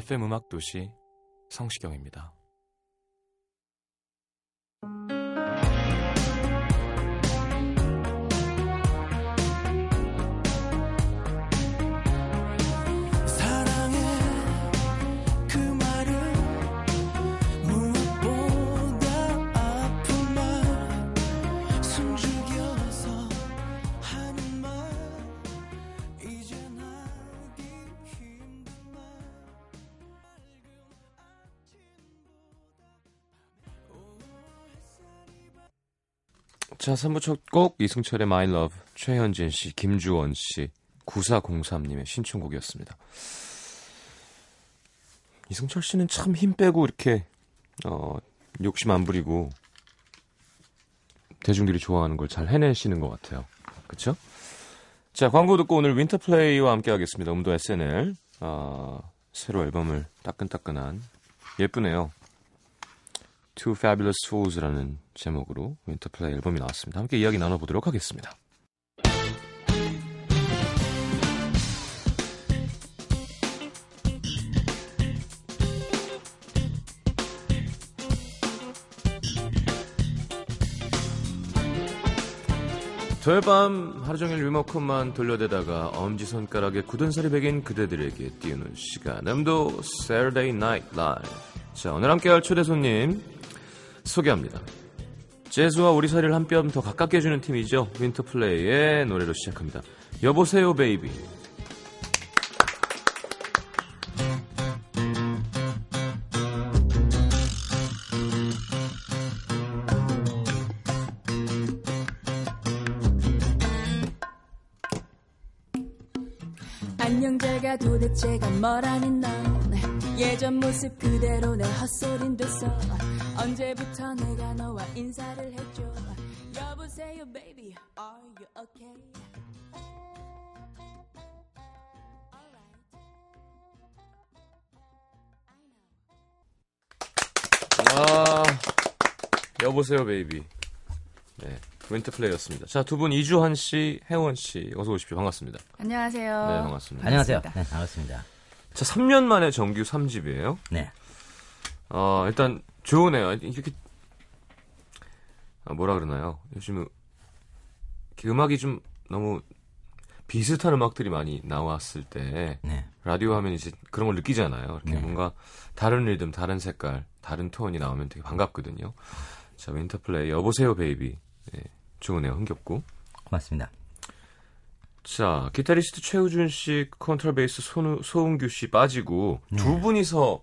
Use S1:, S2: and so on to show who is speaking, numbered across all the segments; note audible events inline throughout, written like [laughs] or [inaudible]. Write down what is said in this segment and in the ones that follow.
S1: FM 음악 도시 성시경입니다. 자, 3부 첫 곡 이승철의 My Love, 최현진 씨, 김주원 씨, 9403님의 신청곡이었습니다. 이승철 씨는 참 힘 빼고 이렇게 어, 욕심 안 부리고 대중들이 좋아하는 걸 잘 해내시는 것 같아요. 그렇죠? 자, 광고 듣고 오늘 윈터플레이와 함께 하겠습니다. 음도 SNL 어, 새로 앨범을 따끈따끈한 예쁘네요. Two Fabulous Fools라는 제목으로 윈터플레이 앨범이 나왔습니다. 함께 이야기 나눠보도록 하겠습니다. 토요일 밤 하루 종일 리모컨만 돌려대다가 엄지손가락에 굳은 살이 베긴 그대들에게 띄우는 시간 음도 Saturday Night Live 자 오늘 함께할 초대 손님 소개합니다. 재즈와 우리사리를 한 뼘 더 가깝게 해주는 팀이죠. 윈터플레이의 노래로 시작합니다. 여보세요 베이비.
S2: 안녕 잘가 도대체가 뭐라는 넌. 예전 모습 그대로 내 헛소린 됐어 언제부터 내가 너와 인사를 했죠? 여보세요 baby. Are you okay?
S1: 아 여보세요 baby 네 윈터플레이였습니다. 자 두 분 이주환 씨 혜원 씨 어서 오십시오. 반갑습니다.
S2: 안녕하세요.
S1: 네 반갑습니다.
S3: 안녕하세요. 네, 반갑습니다.
S1: 자 3년 만에 정규 3집이에요.
S3: 네.
S1: 어, 일단 좋으네요. 이렇게 아, 뭐라 그러나요? 요즘 음악이 좀 너무 비슷한 음악들이 많이 나왔을 때
S3: 네.
S1: 라디오 하면 이제 그런 걸 느끼잖아요. 이렇게
S3: 네.
S1: 뭔가 다른 리듬, 다른 색깔, 다른 톤이 나오면 되게 반갑거든요. 자, 윈터플레이 여보세요 baby. 네, 좋으네요. 흥겹고.
S3: 고맙습니다.
S1: 자, 기타리스트 최우준 씨, 컨트라베이스 손우, 소은규 씨 빠지고 두 분이서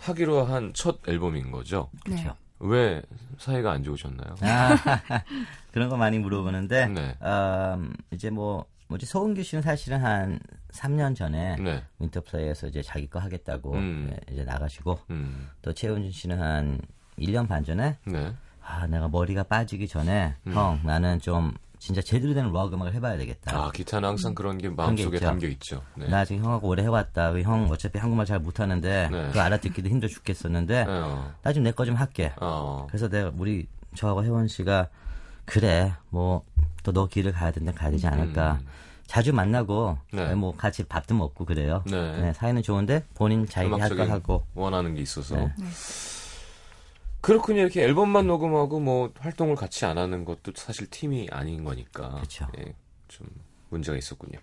S1: 하기로 한 첫 앨범인 거죠.
S2: 네.
S3: 그렇죠.
S1: 왜 사이가 안 좋으셨나요?
S3: 아, [laughs] 그런 거 많이 물어보는데
S1: 네.
S3: 음, 이제 뭐 뭐지 소은규 씨는 사실은 한 3년 전에
S1: 네.
S3: 윈터플레이에서 이제 자기 거 하겠다고
S1: 음.
S3: 네, 이제 나가시고
S1: 음.
S3: 또 최은준 씨는 한 1년 반 전에
S1: 네.
S3: 아 내가 머리가 빠지기 전에
S1: 음.
S3: 형 나는 좀 진짜 제대로 된 락 음악을 해봐야 되겠다.
S1: 아, 기타는 항상 그런
S3: 게게
S1: 마음속에. 담겨 있죠. 네.
S3: 나 지금 형하고 오래 해왔다. 형 어차피 한국말 잘 못하는데
S1: 네.
S3: 그거 알아듣기도 힘들어 죽겠었는데
S1: 네, 어.
S3: 나 지금 내 거 좀 할게.
S1: 어.
S3: 그래서 내가 우리 저하고 혜원 씨가 그래 뭐 또 너 길을 가야 된다 가야 되지 않을까. 자주 만나고
S1: 음. 네.
S3: 뭐 같이 밥도 먹고 그래요.
S1: 네.
S3: 사이는 좋은데 본인 자기 할거
S1: 음악적인
S3: 하고
S1: 원하는 게 있어서.
S3: 네.
S1: 그렇군요. 이렇게 앨범만 녹음하고 뭐 활동을 같이 안 하는 것도 사실 팀이 아닌 거니까.
S3: 그쵸.
S1: 예, 좀 문제가 있었군요.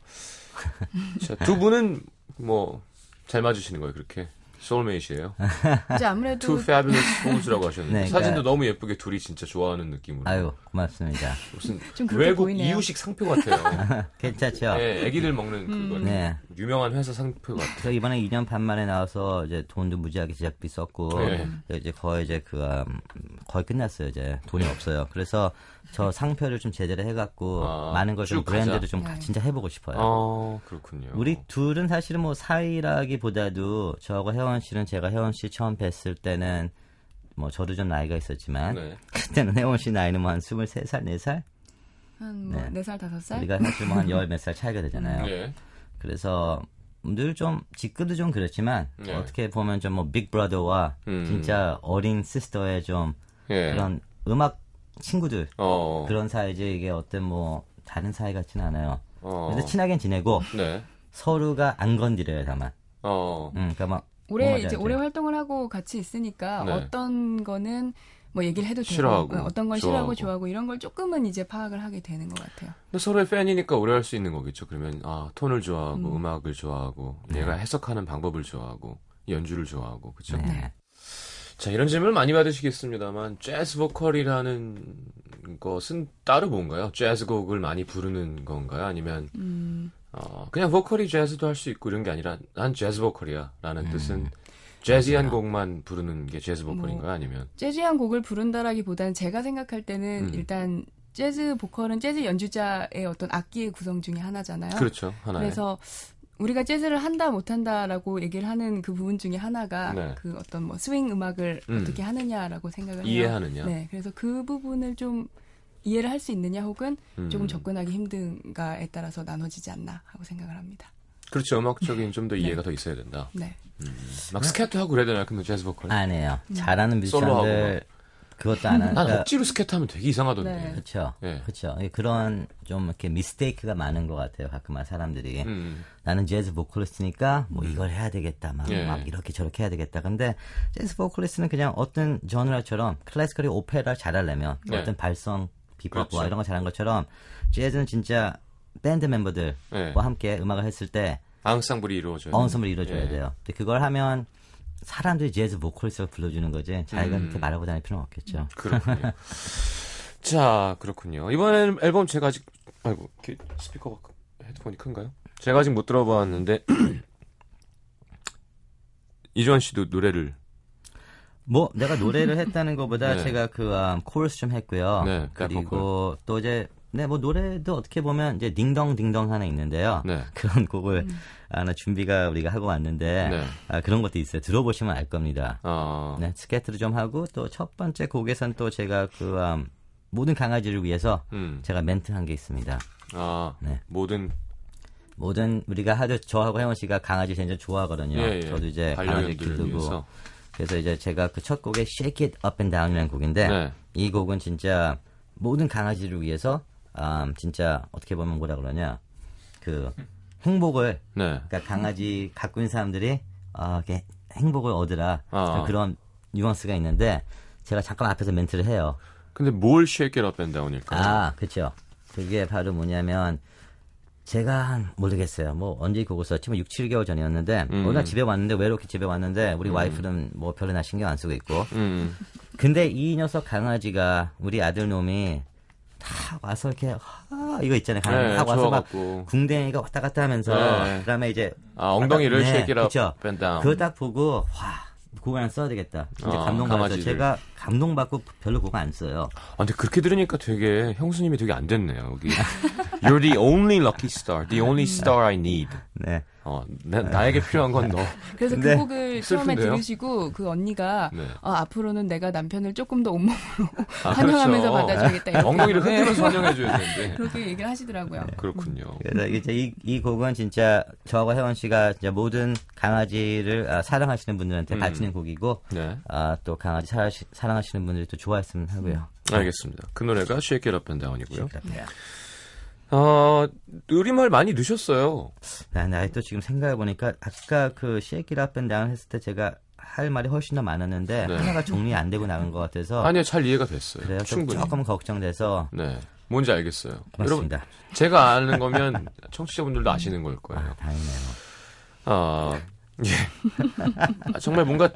S1: [laughs] 자, 두 분은 뭐 잘 맞으시는 거예요, 그렇게? 소울메이트예요. [laughs]
S2: 이제 아무래도
S1: Two Fabulous Fools라고 하셨는데
S3: 네,
S1: 사진도
S3: 그러니까-
S1: 너무 예쁘게 둘이 진짜 좋아하는 느낌으로.
S3: 아유 고맙습니다.
S1: 무슨 외국
S2: 보이네요.
S1: 이유식 상표 같아요. [laughs]
S3: 괜찮죠?
S1: 네, 애기들 먹는 그거.
S3: 네.
S1: 유명한 회사 상표 같아.
S3: 저 이번에 2년 반 만에 나와서 이제 돈도 무지하게 제작비 썼고
S1: 네.
S3: 이제 거의 이제 그 음, 거의 끝났어요 이제 돈이 없어요. 그래서 저 상표를 좀 제대로 해갖고
S1: 아,
S3: 많은
S1: 걸좀쭉
S3: 브랜드를. 좀
S2: 네.
S3: 진짜 해보고 싶어요.
S1: 어, 그렇군요.
S3: 우리 둘은 사실은 뭐 사이라기보다도 저하고 혜원 씨는 제가 혜원 씨 처음 뵀을 때는 뭐 저도 좀 나이가 있었지만
S1: 네. [laughs]
S3: 그때는 혜원 씨 나이는 뭐한 23살, 4살?
S2: 한뭐
S3: 네.
S2: 네살 다섯 살
S3: 우리가 사실 뭐한열몇살 차이가 되잖아요.
S1: 네.
S3: 그래서 늘 좀 직급도 좀 그렇지만
S1: 네.
S3: 어떻게 보면 좀 뭐 빅브라더와
S1: 음.
S3: 진짜 어린 시스터의 좀
S1: 예.
S3: 그런 음악 친구들
S1: 어.
S3: 그런 사이지 이게 어떤 뭐 다른 사이 같지는 않아요.
S1: 어.
S3: 근데 친하긴 지내고
S1: 네.
S3: 서로가 안 건드려요 다만.
S1: 어.
S3: 음, 그러니까 막
S2: 올해 이제
S3: 돼.
S2: 활동을 하고 같이 있으니까
S1: 네.
S2: 어떤 거는 뭐 얘기를 해도 되고
S1: 싫어하고,
S2: 어, 어떤 건 싫어하고
S1: 좋아하고.
S2: 좋아하고 이런 걸 조금은 이제 파악을 하게 되는 것 같아요.
S1: 근데 서로의 팬이니까 오래 할 수 있는 거겠죠. 그러면 아 톤을 좋아하고 음. 악을 좋아하고 얘가 해석하는 방법을 좋아하고 연주를 좋아하고 그렇죠.
S3: 네.
S1: 자 이런 질문을 많이 받으시겠습니다만 재즈 보컬이라는 것은 따로 뭔가요? 재즈 곡을 많이 부르는 건가요? 아니면
S2: 음,
S1: 어, 그냥 보컬이 재즈도 할 수 있고 이런 게 아니라 난 재즈 보컬이야라는
S3: 음.
S1: 뜻은 재즈한 곡만 부르는 게 재즈 보컬인가요?
S2: 뭐,
S1: 아니면
S2: 재즈한 곡을 부른다라기보다는 제가 생각할 때는
S1: 음.
S2: 일단 재즈 보컬은 재즈 연주자의 어떤 악기의 구성 중에 하나잖아요.
S1: 그렇죠 하나에
S2: 그래서 우리가 재즈를 한다 못한다라고 얘기를 하는 그 부분 중에 하나가
S1: 네.
S2: 그 어떤 뭐 스윙 음악을
S1: 음.
S2: 어떻게 하느냐라고 생각을 해요.
S1: 이해하느냐?
S2: 네, 그래서 그 부분을 좀 이해를 할 수 있느냐 혹은
S1: 음.
S2: 조금 접근하기 힘든가에 따라서 나눠지지 않나 하고 생각을 합니다.
S1: 그렇죠 음악적인 좀 더 이해가 더 있어야 된다.
S2: 네.
S1: 막 스캣 하고 그래야 되나요? 그러면 재즈 보컬?
S3: 안 해요.
S2: 음.
S3: 잘하는 뮤지션들 그것도 안 하는.
S1: 난 억지로 스캣 하면 되게 이상하던데.
S2: 네.
S3: 그렇죠.
S1: 예.
S3: 그렇죠. 그런 좀 이렇게 mistake가 많은 것 같아요. 가끔 사람들이
S1: 음.
S3: 나는 재즈 보컬리스트니까 뭐 이걸 해야 되겠다, 막,
S1: 예.
S3: 막 이렇게 저렇게 해야 되겠다. 근데 재즈 보컬리스트는 그냥 어떤 genre처럼 classical이 오페라 잘하려면
S1: 네.
S3: 어떤 발성, 비법과
S1: 그렇죠.
S3: 이런 거 잘하는 것처럼 재즈는 진짜 밴드 멤버들과
S1: 네.
S3: 함께 음악을 했을 때
S1: 앙상블이 이루어져요.
S3: 어 앙상블을 이루어줘야
S1: 예.
S3: 돼요. 근데 그걸 하면 사람들이 재즈 보컬리스트를 불러주는 거지 자기가
S1: 음.
S3: 그렇게 말하고 다닐 필요는 없겠죠.
S1: 그렇군요. [laughs] 자, 그렇군요. 이번 앨범 제가 아직 아이고 스피커가 크- 헤드폰이 큰가요? 제가 아직 못 들어봤는데 [clears throat] 이주원 씨도 노래를
S3: 뭐 내가 노래를 했다는 [laughs] 것보다
S1: 네.
S3: 제가 그 음, 코러스 좀 했고요.
S1: 네,
S3: 그리고 또 이제 네 뭐 노래도 어떻게 보면 이제 딩동 딩동 하나 있는데요.
S1: 네. [laughs]
S3: 그런 곡을 하나 준비가 우리가 하고 왔는데
S1: 네.
S3: 아, 그런 것도 있어요. 들어보시면 알 겁니다.
S1: 아,
S3: 네, 스케트를 좀 하고 또 첫 번째 곡에선 또 제가 그 음, 모든 강아지를 위해서
S1: 음,
S3: 제가 멘트 한 게 있습니다.
S1: 아,
S3: 네.
S1: 모든
S3: 모든 우리가 하도 저하고 혜원 씨가 강아지 굉장히 좋아하거든요.
S1: 예, 예.
S3: 저도 이제 강아지 키우고
S1: 위해서.
S3: 그래서 이제 제가 그 첫 곡에 Shake It Up and Down이라는 곡인데
S1: 네.
S3: 이 곡은 진짜 모든 강아지를 위해서 음, 진짜 어떻게 보면 뭐라 그러냐 그 행복을
S1: 네.
S3: 그러니까 강아지 갖고 있는 사람들이 아, 이렇게 행복을 얻으라
S1: 아.
S3: 그런 뉘앙스가 있는데 제가 잠깐 앞에서 멘트를 해요.
S1: 근데 뭘 shake it up and down일까요?
S3: 아, 그렇죠. 그게 바로 뭐냐면 제가 한 모르겠어요. 뭐 언제 이 곡을 썼지? 뭐 6, 7개월 전이었는데
S1: 음.
S3: 어느 날 집에 왔는데 외롭게 집에 왔는데 우리 와이프는 뭐 별로 나 신경 안 쓰고 있고
S1: 음,
S3: 근데 이 녀석 강아지가 우리 아들 놈이 다 와서 이렇게 하, 이거 있잖아요. 강아지
S1: 네,
S3: 다 와서 막
S1: 좋아갖고.
S3: 궁뎅이가 왔다 갔다 하면서
S1: 네.
S3: 그다음에 이제
S1: 아, 엉덩이를
S3: 네,
S1: up
S3: 그쵸.
S1: and down.
S3: 그거 딱 보고 와 곡을 안 써야 되겠다. 진짜
S1: 아,
S3: 감동받아서. 제가 감동받고 별로 곡을 안 써요.
S1: 아, 근데 그렇게 들으니까 되게 형수님이 되게 안 됐네요. 여기 You're the only lucky star, the only star I need.
S3: 네.
S1: 어, 나, 나에게 필요한 건 너.
S2: 그래서 그 곡을 처음에? 들으시고 그 언니가
S1: 네.
S2: 어, 앞으로는 내가 남편을 조금 더 온몸으로
S1: 아,
S2: 환영하면서
S1: 그렇죠.
S2: 받아줘야겠다. 이렇게.
S1: 엉덩이를
S2: 네.
S1: 흔들어서 환영해줘야 되는데.
S2: 그렇게 얘기를 하시더라고요.
S1: 그렇군요.
S3: 그래서 이제 이, 이 곡은 진짜 저하고 혜원 씨가 진짜 모든 강아지를 아, 사랑하시는 분들한테
S1: 음.
S3: 바치는 곡이고
S1: 네.
S3: 아, 또 강아지 사랑, 사랑하시는 분들이 또 좋아했으면 하고요.
S1: 알겠습니다. 그 노래가 and Down이고요.
S2: 네.
S1: 어, 우리말 많이 넣으셨어요.
S3: 나, 나 또 지금 생각해보니까 아까 그 Up and Down 했을 때 제가 할 말이 훨씬 더 많았는데
S1: 네.
S3: 하나가 정리 안 되고 나간 것 같아서
S1: 아니요, 잘 이해가 됐어요.
S3: 그래요. 좀
S1: 충분히.
S3: 조금 걱정돼서
S1: 네. 뭔지 알겠어요.
S3: 맞습니다.
S1: 여러분, 제가 아는 거면 청취자분들도 아시는 걸 거예요.
S3: 아, 다행이네요.
S1: 어, [laughs] 아, 정말 뭔가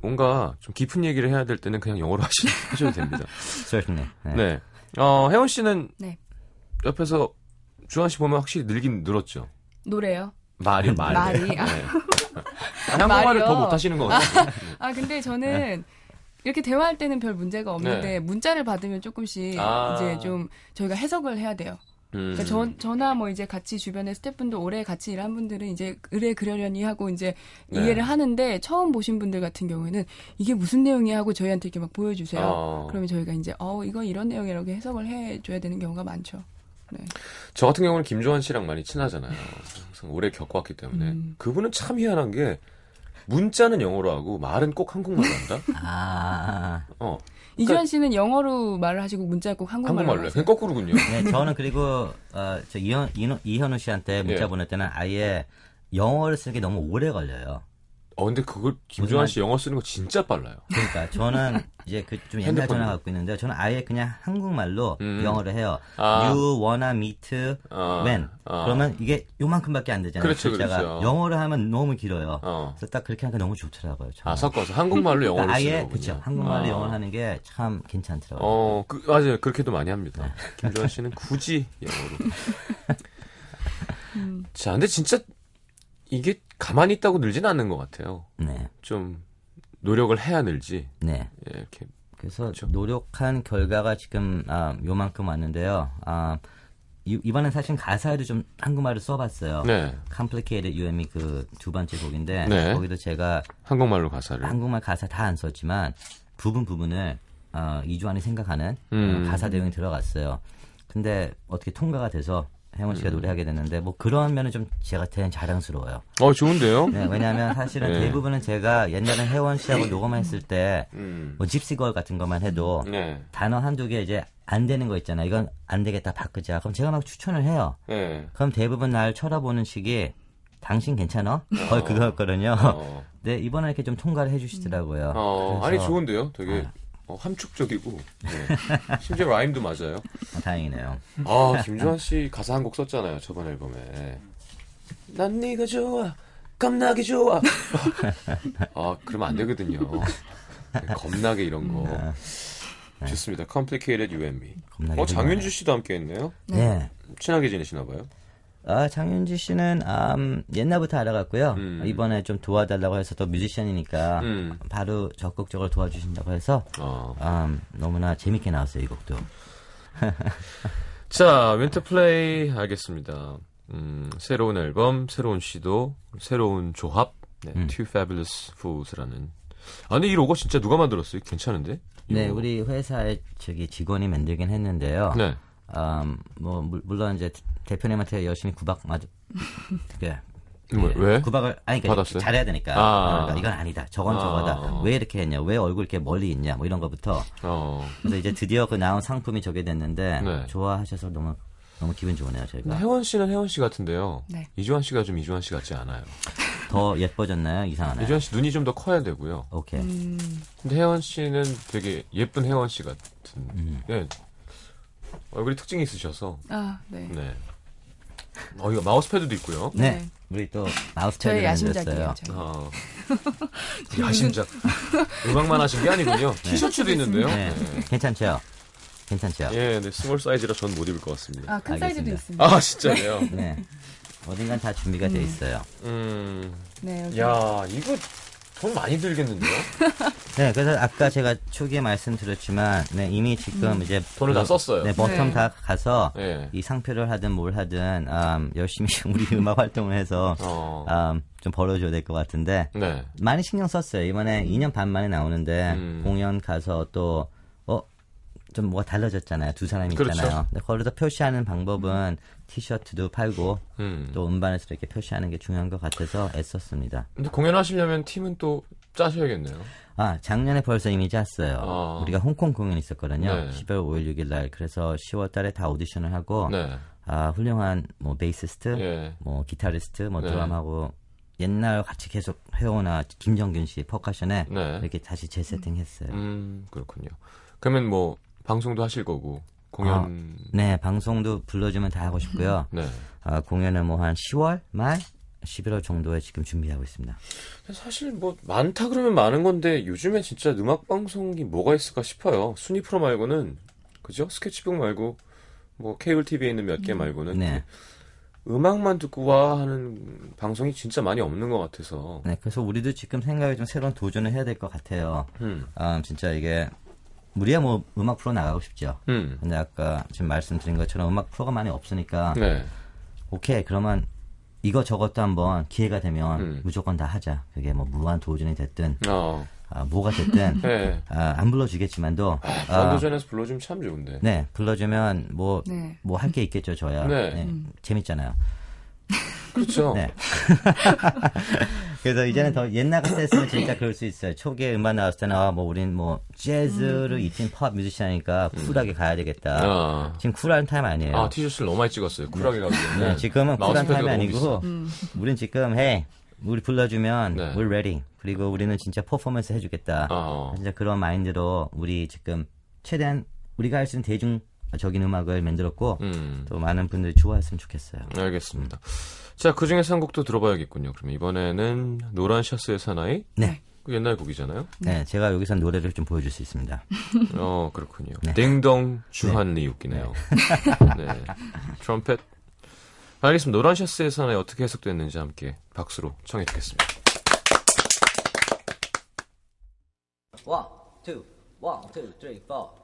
S1: 뭔가 좀 깊은 얘기를 해야 될 때는 그냥 영어로 하시, [laughs] 하셔도 됩니다.
S3: certainly. 네.
S1: 네. 어, 혜원 씨는
S2: 네.
S1: 옆에서 주한 씨 보면 확실히 늘긴 늘었죠.
S2: 노래요.
S1: 말이 말.
S2: 말이.
S1: 네. [laughs] 한국말을
S2: 말이요.
S1: 더 못하시는 것 같아요.
S2: 아 근데 저는 이렇게 대화할 때는 별 문제가 없는데
S1: 네.
S2: 문자를 받으면 조금씩
S1: 아.
S2: 이제 좀 저희가 해석을 해야 돼요.
S1: 음.
S2: 그러니까 저, 저나 뭐 이제 같이 주변에 스태프분들 오래 같이 일한 분들은 이제 의뢰 그러려니 하고 이제
S1: 네.
S2: 이해를 하는데 처음 보신 분들 같은 경우에는 이게 무슨 내용이야 하고 저희한테 이렇게 막 보여주세요.
S1: 어.
S2: 그러면 저희가 이제 어 이거 이런 내용이라고 해석을 해줘야 되는 경우가 많죠. 네.
S1: 저 같은 경우는 김조한 씨랑 많이 친하잖아요. 항상 오래 겪어왔기 때문에.
S2: 음.
S1: 그분은 참 희한한 게 문자는 영어로 하고 말은 꼭 한국말로 한다?
S3: 아,
S1: 어.
S2: 이주환 씨는 영어로 말을 하시고 문자 꼭 한국말로
S1: 한국말로. 그냥 거꾸로군요.
S3: 네, 저는 그리고 어, 저 이현, 이현, 이현우 씨한테 문자
S1: 예.
S3: 보낼 때는 아예 영어를 쓰는 게 너무 오래 걸려요.
S1: 어, 근데 그걸 김조한 씨 영어 쓰는 거 진짜 빨라요.
S3: 그러니까 저는 이제 그 좀 옛날. 전화 갖고 있는데 저는 아예 그냥 한국말로
S1: 음.
S3: 영어를 해요.
S1: 아.
S3: You wanna meet
S1: 아.
S3: when?
S1: 아.
S3: 그러면 이게 요만큼밖에 안 되잖아요.
S1: 그렇죠. 그렇죠.
S3: 영어를 하면 너무 길어요.
S1: 어.
S3: 그래서 딱 그렇게 하니까 너무 좋더라고요. 정말.
S1: 아, 섞어서 한국말로 영어를
S3: 그러니까 아예. 그렇죠. 한국말로
S1: 아.
S3: 영어를 하는 게 참 괜찮더라고요.
S1: 어, 그, 맞아요. 그렇게도 많이 합니다.
S3: 네.
S1: 김조한 씨는 굳이 영어로.
S2: 음. [laughs]
S1: 자, 근데 진짜 이게 가만히 있다고 늘진 않는 것 같아요.
S3: 네,
S1: 좀 노력을 해야 늘지.
S3: 네.
S1: 예, 이렇게.
S3: 그래서
S1: 그렇죠.
S3: 노력한 결과가 지금 아, 요만큼 왔는데요. 아, 이, 이번엔 사실 가사에도 좀 한국말을 써봤어요.
S1: 네.
S3: Complicated Me 그두 번째 곡인데
S1: 네.
S3: 거기도 제가
S1: 한국말로 가사를.
S3: 한국말 가사 다 안 썼지만 부분 부분을 어, 이주환이 생각하는
S1: 음.
S3: 어, 가사 내용이 들어갔어요. 근데 어떻게 통과가 돼서 혜원
S1: 음.
S3: 씨가 노래하게 됐는데 뭐 그런 면은 좀 제가 대한 자랑스러워요.
S1: 어, 좋은데요?
S3: 네, 왜냐하면 사실은 [laughs]
S1: 네.
S3: 대부분은 제가 옛날에 혜원 씨하고 녹음했을 때
S1: 음.
S3: 뭐 집시걸 같은 것만 해도
S1: 네.
S3: 단어 한두 개 이제 안 되는 거 있잖아. 이건 안 되겠다 바꾸자. 그럼 제가 막 추천을 해요.
S1: 네.
S3: 그럼 대부분 날 쳐다보는 식이 당신 괜찮아? [laughs] 거의 그거였거든요.
S1: 어.
S3: 네, 이번에 이렇게 좀 통과를 해주시더라고요.
S1: 어, 아니, 좋은데요? 되게 어, 함축적이고. 네. [laughs] 심지어 라임도 맞아요.
S3: 아, 다행이네요.
S1: 아, 김주환 씨 가사 한 곡 썼잖아요, 저번 앨범에. 난 네가 좋아, 겁나게 좋아. 아, 그러면 안 되거든요. 네, 겁나게 이런 거. 좋습니다. Complicated You and Me.
S3: 겁나게
S1: 어, 장윤주 씨도 함께 했네요.
S3: 네.
S1: 친하게 지내시나 봐요.
S3: 아, 장윤지 씨는 음, 옛날부터 알아갔고요.
S1: 음.
S3: 이번에 좀 도와달라고 해서 또 뮤지션이니까
S1: 음.
S3: 바로 적극적으로 도와주신다고 해서
S1: 어.
S3: 음, 너무나 재밌게 나왔어요, 이 곡도. [laughs]
S1: 자, 윈터 플레이 알겠습니다. 음, 새로운 앨범, 새로운 시도, 새로운 조합, 네,
S3: 음.
S1: Two Fabulous Fools라는. 아, 근데 이 로고 진짜 누가 만들었어요? 괜찮은데? 이
S3: 네,
S1: 로고.
S3: 우리 회사의 저기 직원이 만들긴 했는데요.
S1: 네.
S3: 음, 뭐 물- 물론 이제 대표님한테 열심히 구박 맞 [laughs] 예.
S1: 뭐, 왜?
S3: 구박을 아니 그러니까
S1: 받았어요?
S3: 잘해야 되니까
S1: 아.
S3: 그러니까 이건 아니다 저건
S1: 아.
S3: 저거다 왜 이렇게 했냐 왜 얼굴 이렇게 멀리 있냐 뭐 이런 거부터
S1: 어.
S3: 그래서 이제 드디어 그 나온 상품이 저게 됐는데
S1: 네.
S3: 좋아하셔서 너무 너무 기분 좋으네요 저희가
S1: 혜원 씨는 혜원 씨 같은데요.
S2: 네.
S1: 이주환 씨가 좀 이주환 씨 같지 않아요.
S3: 더 예뻐졌나요 이상하나요
S1: 이주환 씨 눈이 좀 더 커야 되고요.
S3: 오케이
S2: 음,
S1: 근데 혜원 씨는 되게 예쁜 혜원 씨 같은.
S3: 음.
S1: 네. 얼굴이 특징이 있으셔서.
S2: 아, 네.
S1: 네. 어, 이거 마우스패드도 있고요.
S3: 네,
S2: 네.
S3: 우리 또 마우스
S2: 저의
S3: 패드를
S2: 야심작이에요.
S3: 어. [laughs]
S1: 야심작. 음악만 하신 게 아니군요. 티셔츠도 있는데요.
S3: 네.
S1: 네.
S3: 괜찮죠 괜찮죠
S1: 예, 근데 small 사이즈라 전 못 입을 것 같습니다.
S2: 아, 큰 사이즈도
S3: 알겠습니다.
S2: 있습니다.
S1: 아, 진짜요?
S3: 네 어딘간 다 준비가 돼 있어요
S1: 음.
S2: 네, 여기.
S1: 야, 이거 돈 많이 들겠는데요? [laughs]
S3: 네, 그래서 아까 제가 초기에 말씀드렸지만, 네, 이미 지금 이제
S1: 돈을 다 썼어요.
S3: 네, bottom
S2: 네.
S3: 다 가서
S1: 예.
S3: 이 상표를 하든 뭘 하든 음, 열심히 [laughs] 우리 음악 활동을 해서
S1: 어.
S3: 음, 좀 벌어줘야 될 것 같은데
S1: 네.
S3: 많이 신경 썼어요. 이번에 2년 반 만에 나오는데
S1: 음.
S3: 공연 가서 또 어. 좀 뭐가 달라졌잖아요. 두 사람이
S1: 그렇죠.
S3: 있잖아요. 근데 거기서 표시하는 방법은 티셔츠도 팔고
S1: 음.
S3: 또 음반에서 이렇게 표시하는 게 중요한 것 같아서 애썼습니다.
S1: 근데 공연하시려면 팀은 또 짜셔야겠네요.
S3: 아, 작년에 벌써 이미 짰어요.
S1: 아.
S3: 우리가 홍콩 공연 있었거든요.
S1: 네.
S3: 12월 5일, 6일 날. 그래서 10월 달에 다 오디션을 하고,
S1: 네.
S3: 아, 훌륭한 뭐 베이시스트,
S1: 예.
S3: 뭐 기타리스트, 뭐
S1: 네.
S3: 드럼하고 옛날 같이 계속 해오나 김정균 씨 퍼커션에
S1: 네.
S3: 이렇게 다시 재세팅했어요.
S1: 음, 그렇군요. 그러면 뭐 방송도 하실 거고 공연
S3: 네, 방송도 불러주면 다 하고 싶고요. [laughs]
S1: 네.
S3: 아, 공연은 뭐 한 10월 말 11월 정도에 지금 준비하고 있습니다.
S1: 사실 뭐 많다 그러면 많은 건데 요즘에 진짜 음악 방송이 뭐가 있을까 싶어요. 순위 프로 말고는 그죠? 스케치북 말고 뭐 케이블 TV에 있는 몇 개 말고는
S3: 네.
S1: 음악만 듣고 와 하는 방송이 진짜 많이 없는 것 같아서.
S3: 네, 그래서 우리도 지금 생각에 좀 새로운 도전을 해야 될 것 같아요.
S1: 음,
S3: 아, 진짜 이게 우리야 뭐 음악 프로 나가고 싶죠.
S1: 음,
S3: 근데 아까 지금 말씀드린 것처럼 음악 프로가 많이 없으니까
S1: 네,
S3: 오케이 그러면 이거 저것도 한번 기회가 되면
S1: 음.
S3: 무조건 다 하자. 그게 뭐 무한 도전이 됐든
S1: 어,
S3: 아, 뭐가 됐든 [laughs]
S1: 네.
S3: 아, 안 불러주겠지만도
S1: 아,
S3: 아,
S1: 무한도전에서 불러주면 참 좋은데.
S3: 네 불러주면 뭐
S4: 네.
S3: 뭐할게 있겠죠 저야.
S1: 네.
S3: 재밌잖아요.
S1: 그렇죠.
S3: 네. [laughs] 그래서 이제는 더 옛날 같았으면 진짜 그럴 수 있어요. 초기에 음반 나왔을 때는 아, 뭐 우린 뭐 재즈를 입힌 팝 뮤지션이니까 쿨하게 가야 되겠다.
S1: 아,
S3: 지금 쿨한 타임 아니에요.
S1: 아 티셔츠를 너무 많이 찍었어요. 쿨하게 가기 때문에.
S3: 네, 지금은 쿨한 타임이 아니고
S1: 비싸.
S3: 우린 지금 해 우리 불러주면
S1: 네.
S3: we're ready. 그리고 우리는 진짜 퍼포먼스 해주겠다.
S1: 어.
S3: 진짜 그런 마인드로 우리 지금 최대한 우리가 할 수 있는 대중적인 음악을 만들었고
S1: 음.
S3: 또 많은 분들이 좋아했으면 좋겠어요.
S1: 알겠습니다. 자, 그 중에서 한 곡도 들어봐야겠군요. 그럼 이번에는 노란 샤스의 사나이?
S3: 네.
S1: 그 옛날 곡이잖아요.
S3: 네, 제가 여기서 노래를 좀 보여줄 수 있습니다. [laughs]
S1: 어, 그렇군요.
S3: 네.
S1: 딩동 주한리 웃기네요. 네. 트럼펫. 알겠습니다. 노란 샤스의 사나이 어떻게 해석됐는지 함께 박수로 청해 듣겠습니다.
S3: One, two, one, two, three, four.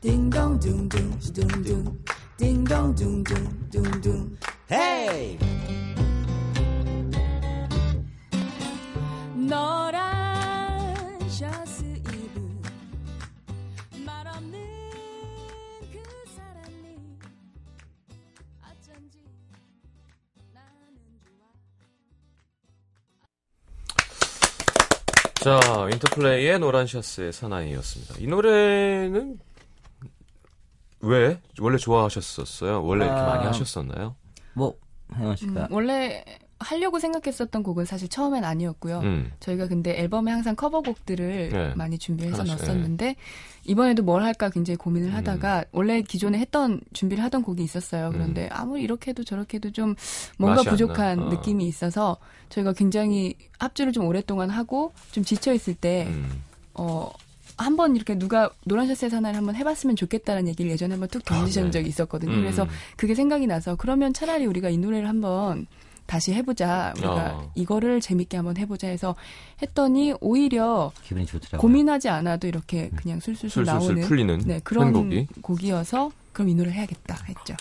S3: Doom.
S4: Ding dong doom doom doom doom. Ding dong doom doom doom doom.
S3: Hey!
S4: 너란 셔츠 입은 말 없는 그 사람이 어쩐지 나는 좋아.
S1: 자, 인터플레이의 노란 샤스의 사나이였습니다. 이 노래는 왜 원래 좋아하셨었어요? 원래 이렇게
S3: 아.
S1: 많이 하셨었나요?
S3: 뭐, 혜원 씨가.
S4: 음, 원래 하려고 생각했었던 곡은 사실 처음엔 아니었고요.
S1: 음.
S4: 저희가 근데 앨범에 항상 커버곡들을
S1: 네.
S4: 많이 준비해서
S1: 하나씩,
S4: 넣었었는데 이번에도 뭘 할까 굉장히 고민을
S1: 음.
S4: 하다가 원래 기존에 했던 준비를 하던 곡이 있었어요. 그런데 아무리 이렇게 해도 저렇게 해도 좀 뭔가 부족한
S1: 나. 어.
S4: 느낌이 있어서 저희가 굉장히 합주를 좀 오랫동안 하고 좀 지쳐 있을 때
S1: 음.
S4: 어. 한번 이렇게 누가 노란 셔츠의 사나이를 한번 해봤으면 좋겠다는 얘기를 예전에 한번 툭 던지신
S1: 아, 네.
S4: 적이 있었거든요.
S1: 음.
S4: 그래서 그게 생각이 나서 그러면 차라리 우리가 이 노래를 한번 다시 해보자. 우리가
S1: 어.
S4: 이거를 재밌게 한번 해보자 해서 했더니 오히려
S3: 기분이 좋더라고요.
S4: 고민하지 않아도 이렇게 그냥 술술술
S1: 술술술
S4: 나오는
S1: 풀리는
S4: 네, 그런
S1: 편곡이.
S4: 곡이어서 그럼 이 노래 해야겠다 했죠.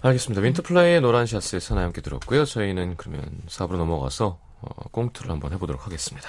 S1: 알겠습니다. 윈터플레이의 노란 샤스의 사나이 함께 들었고요. 저희는 그러면 4부로 넘어가서 어, 꽁트를 한번 해보도록 하겠습니다.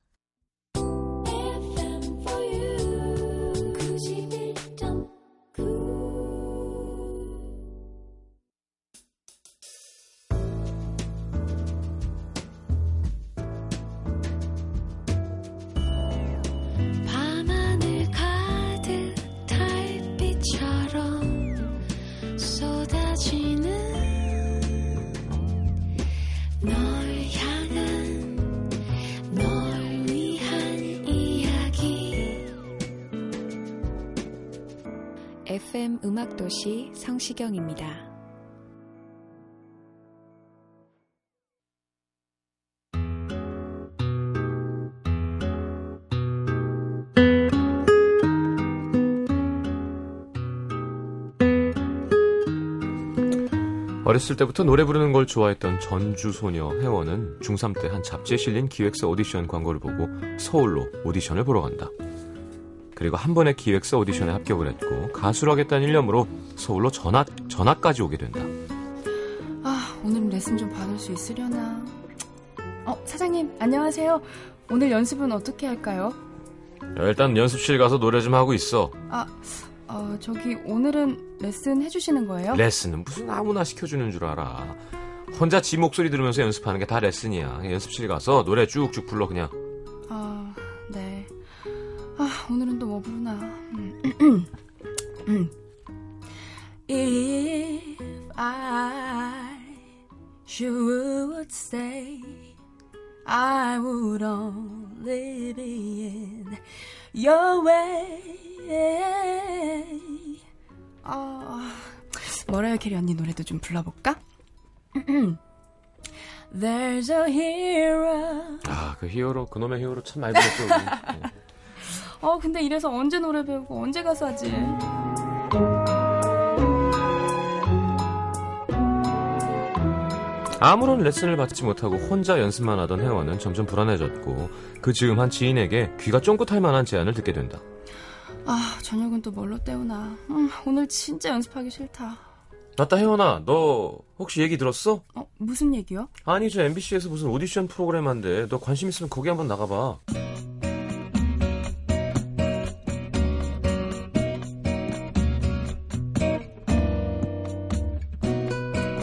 S4: 음악도시 성시경입니다.
S1: 어렸을 때부터 노래 부르는 걸 좋아했던 전주 소녀 혜원은 중3 때 한 잡지에 실린 기획사 오디션 광고를 보고 서울로 오디션을 보러 간다. 그리고 한 번의 기획사 오디션에 합격을 했고 가수를 하겠다는 일념으로 서울로 전학 전학까지 오게 된다.
S4: 아, 오늘은 레슨 좀 받을 수 있으려나. 어, 사장님, 안녕하세요. 오늘 연습은 어떻게 할까요?
S1: 야, 일단 연습실 가서 노래 좀 하고 있어.
S4: 아, 어, 저기, 오늘은 레슨 해주시는 거예요?
S1: 레슨은 무슨 아무나 시켜주는 줄 알아. 혼자 지 목소리 들으면서 연습하는 게 다 레슨이야. 연습실 가서 노래 쭉쭉 불러 그냥.
S4: 또 뭐 부르나. 음.
S2: If I should stay, I would only be in your way.
S4: 아, 머라이어 캐리 언니 노래도 좀 불러볼까?
S2: There's a hero.
S1: 아, 그 히어로, 그놈의 히어로 참 많이 불렀죠.
S4: 어, 근데 이래서 언제 노래 배우고 언제 가수 하지?
S1: 아무런 레슨을 받지 못하고 혼자 연습만 하던 혜원은 점점 불안해졌고 그 즈음 한 지인에게 귀가 쫑긋할 만한 제안을 듣게 된다.
S4: 아, 저녁은 또 뭘로 때우나. 음, 오늘 진짜 연습하기 싫다.
S1: 맞다 혜원아 너 혹시 얘기 들었어?
S4: 어, 무슨 얘기요?
S1: 아니 저 MBC에서 무슨 오디션 프로그램 한대 너 관심 있으면 거기 한번 나가봐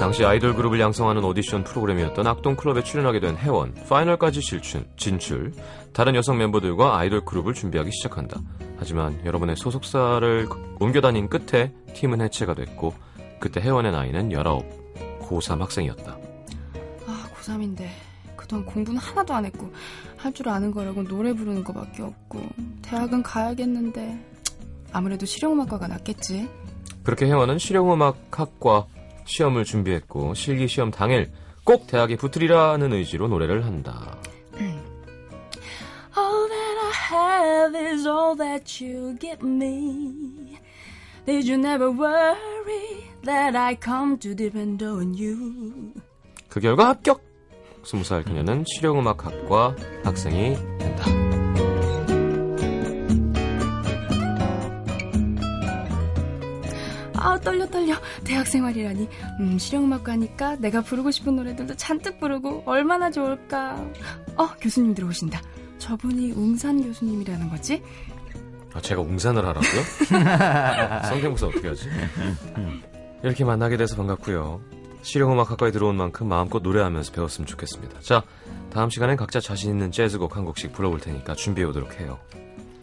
S1: 당시 아이돌 그룹을 양성하는 오디션 프로그램이었던 악동클럽에 출연하게 된 혜원 파이널까지 실춘, 진출 다른 여성 멤버들과 아이돌 그룹을 준비하기 시작한다 하지만 여러분의 소속사를 옮겨 다닌 끝에 팀은 해체가 됐고 그때 혜원의 나이는 19 고3 학생이었다
S4: 아, 고3인데. 그동안 공부는 하나도 안 했고, 할 줄 아는 거라고 노래 부르는 거밖에 없고, 대학은 가야겠는데. 아무래도 실용음악과가 낫겠지.
S1: 그렇게 혜원은 실용음악학과 시험을 준비했고 실기 시험 당일 꼭 대학에 붙으리라는 의지로 노래를 한다.
S2: All that I have is all that you give me. Did you never worry that I come to depend on you?
S1: 그 결과 합격! 20살 그녀는 실용음악학과 학생이 된다.
S4: 아, 떨려, 떨려. 대학 생활이라니. 음, 실용음악과니까 내가 부르고 싶은 노래들도 잔뜩 부르고 얼마나 좋을까. 어, 교수님 들어오신다. 저분이 웅산 교수님이라는 거지?
S1: 아, 제가 웅산을 하라고요? [laughs] 성대모사 어떻게 하지? 이렇게 만나게 돼서 반갑고요. 실용음악학과에 들어온 만큼 마음껏 노래하면서 배웠으면 좋겠습니다. 자, 다음 시간엔 각자 자신 있는 재즈곡 한 곡씩 불러볼 테니까 준비해 오도록 해요.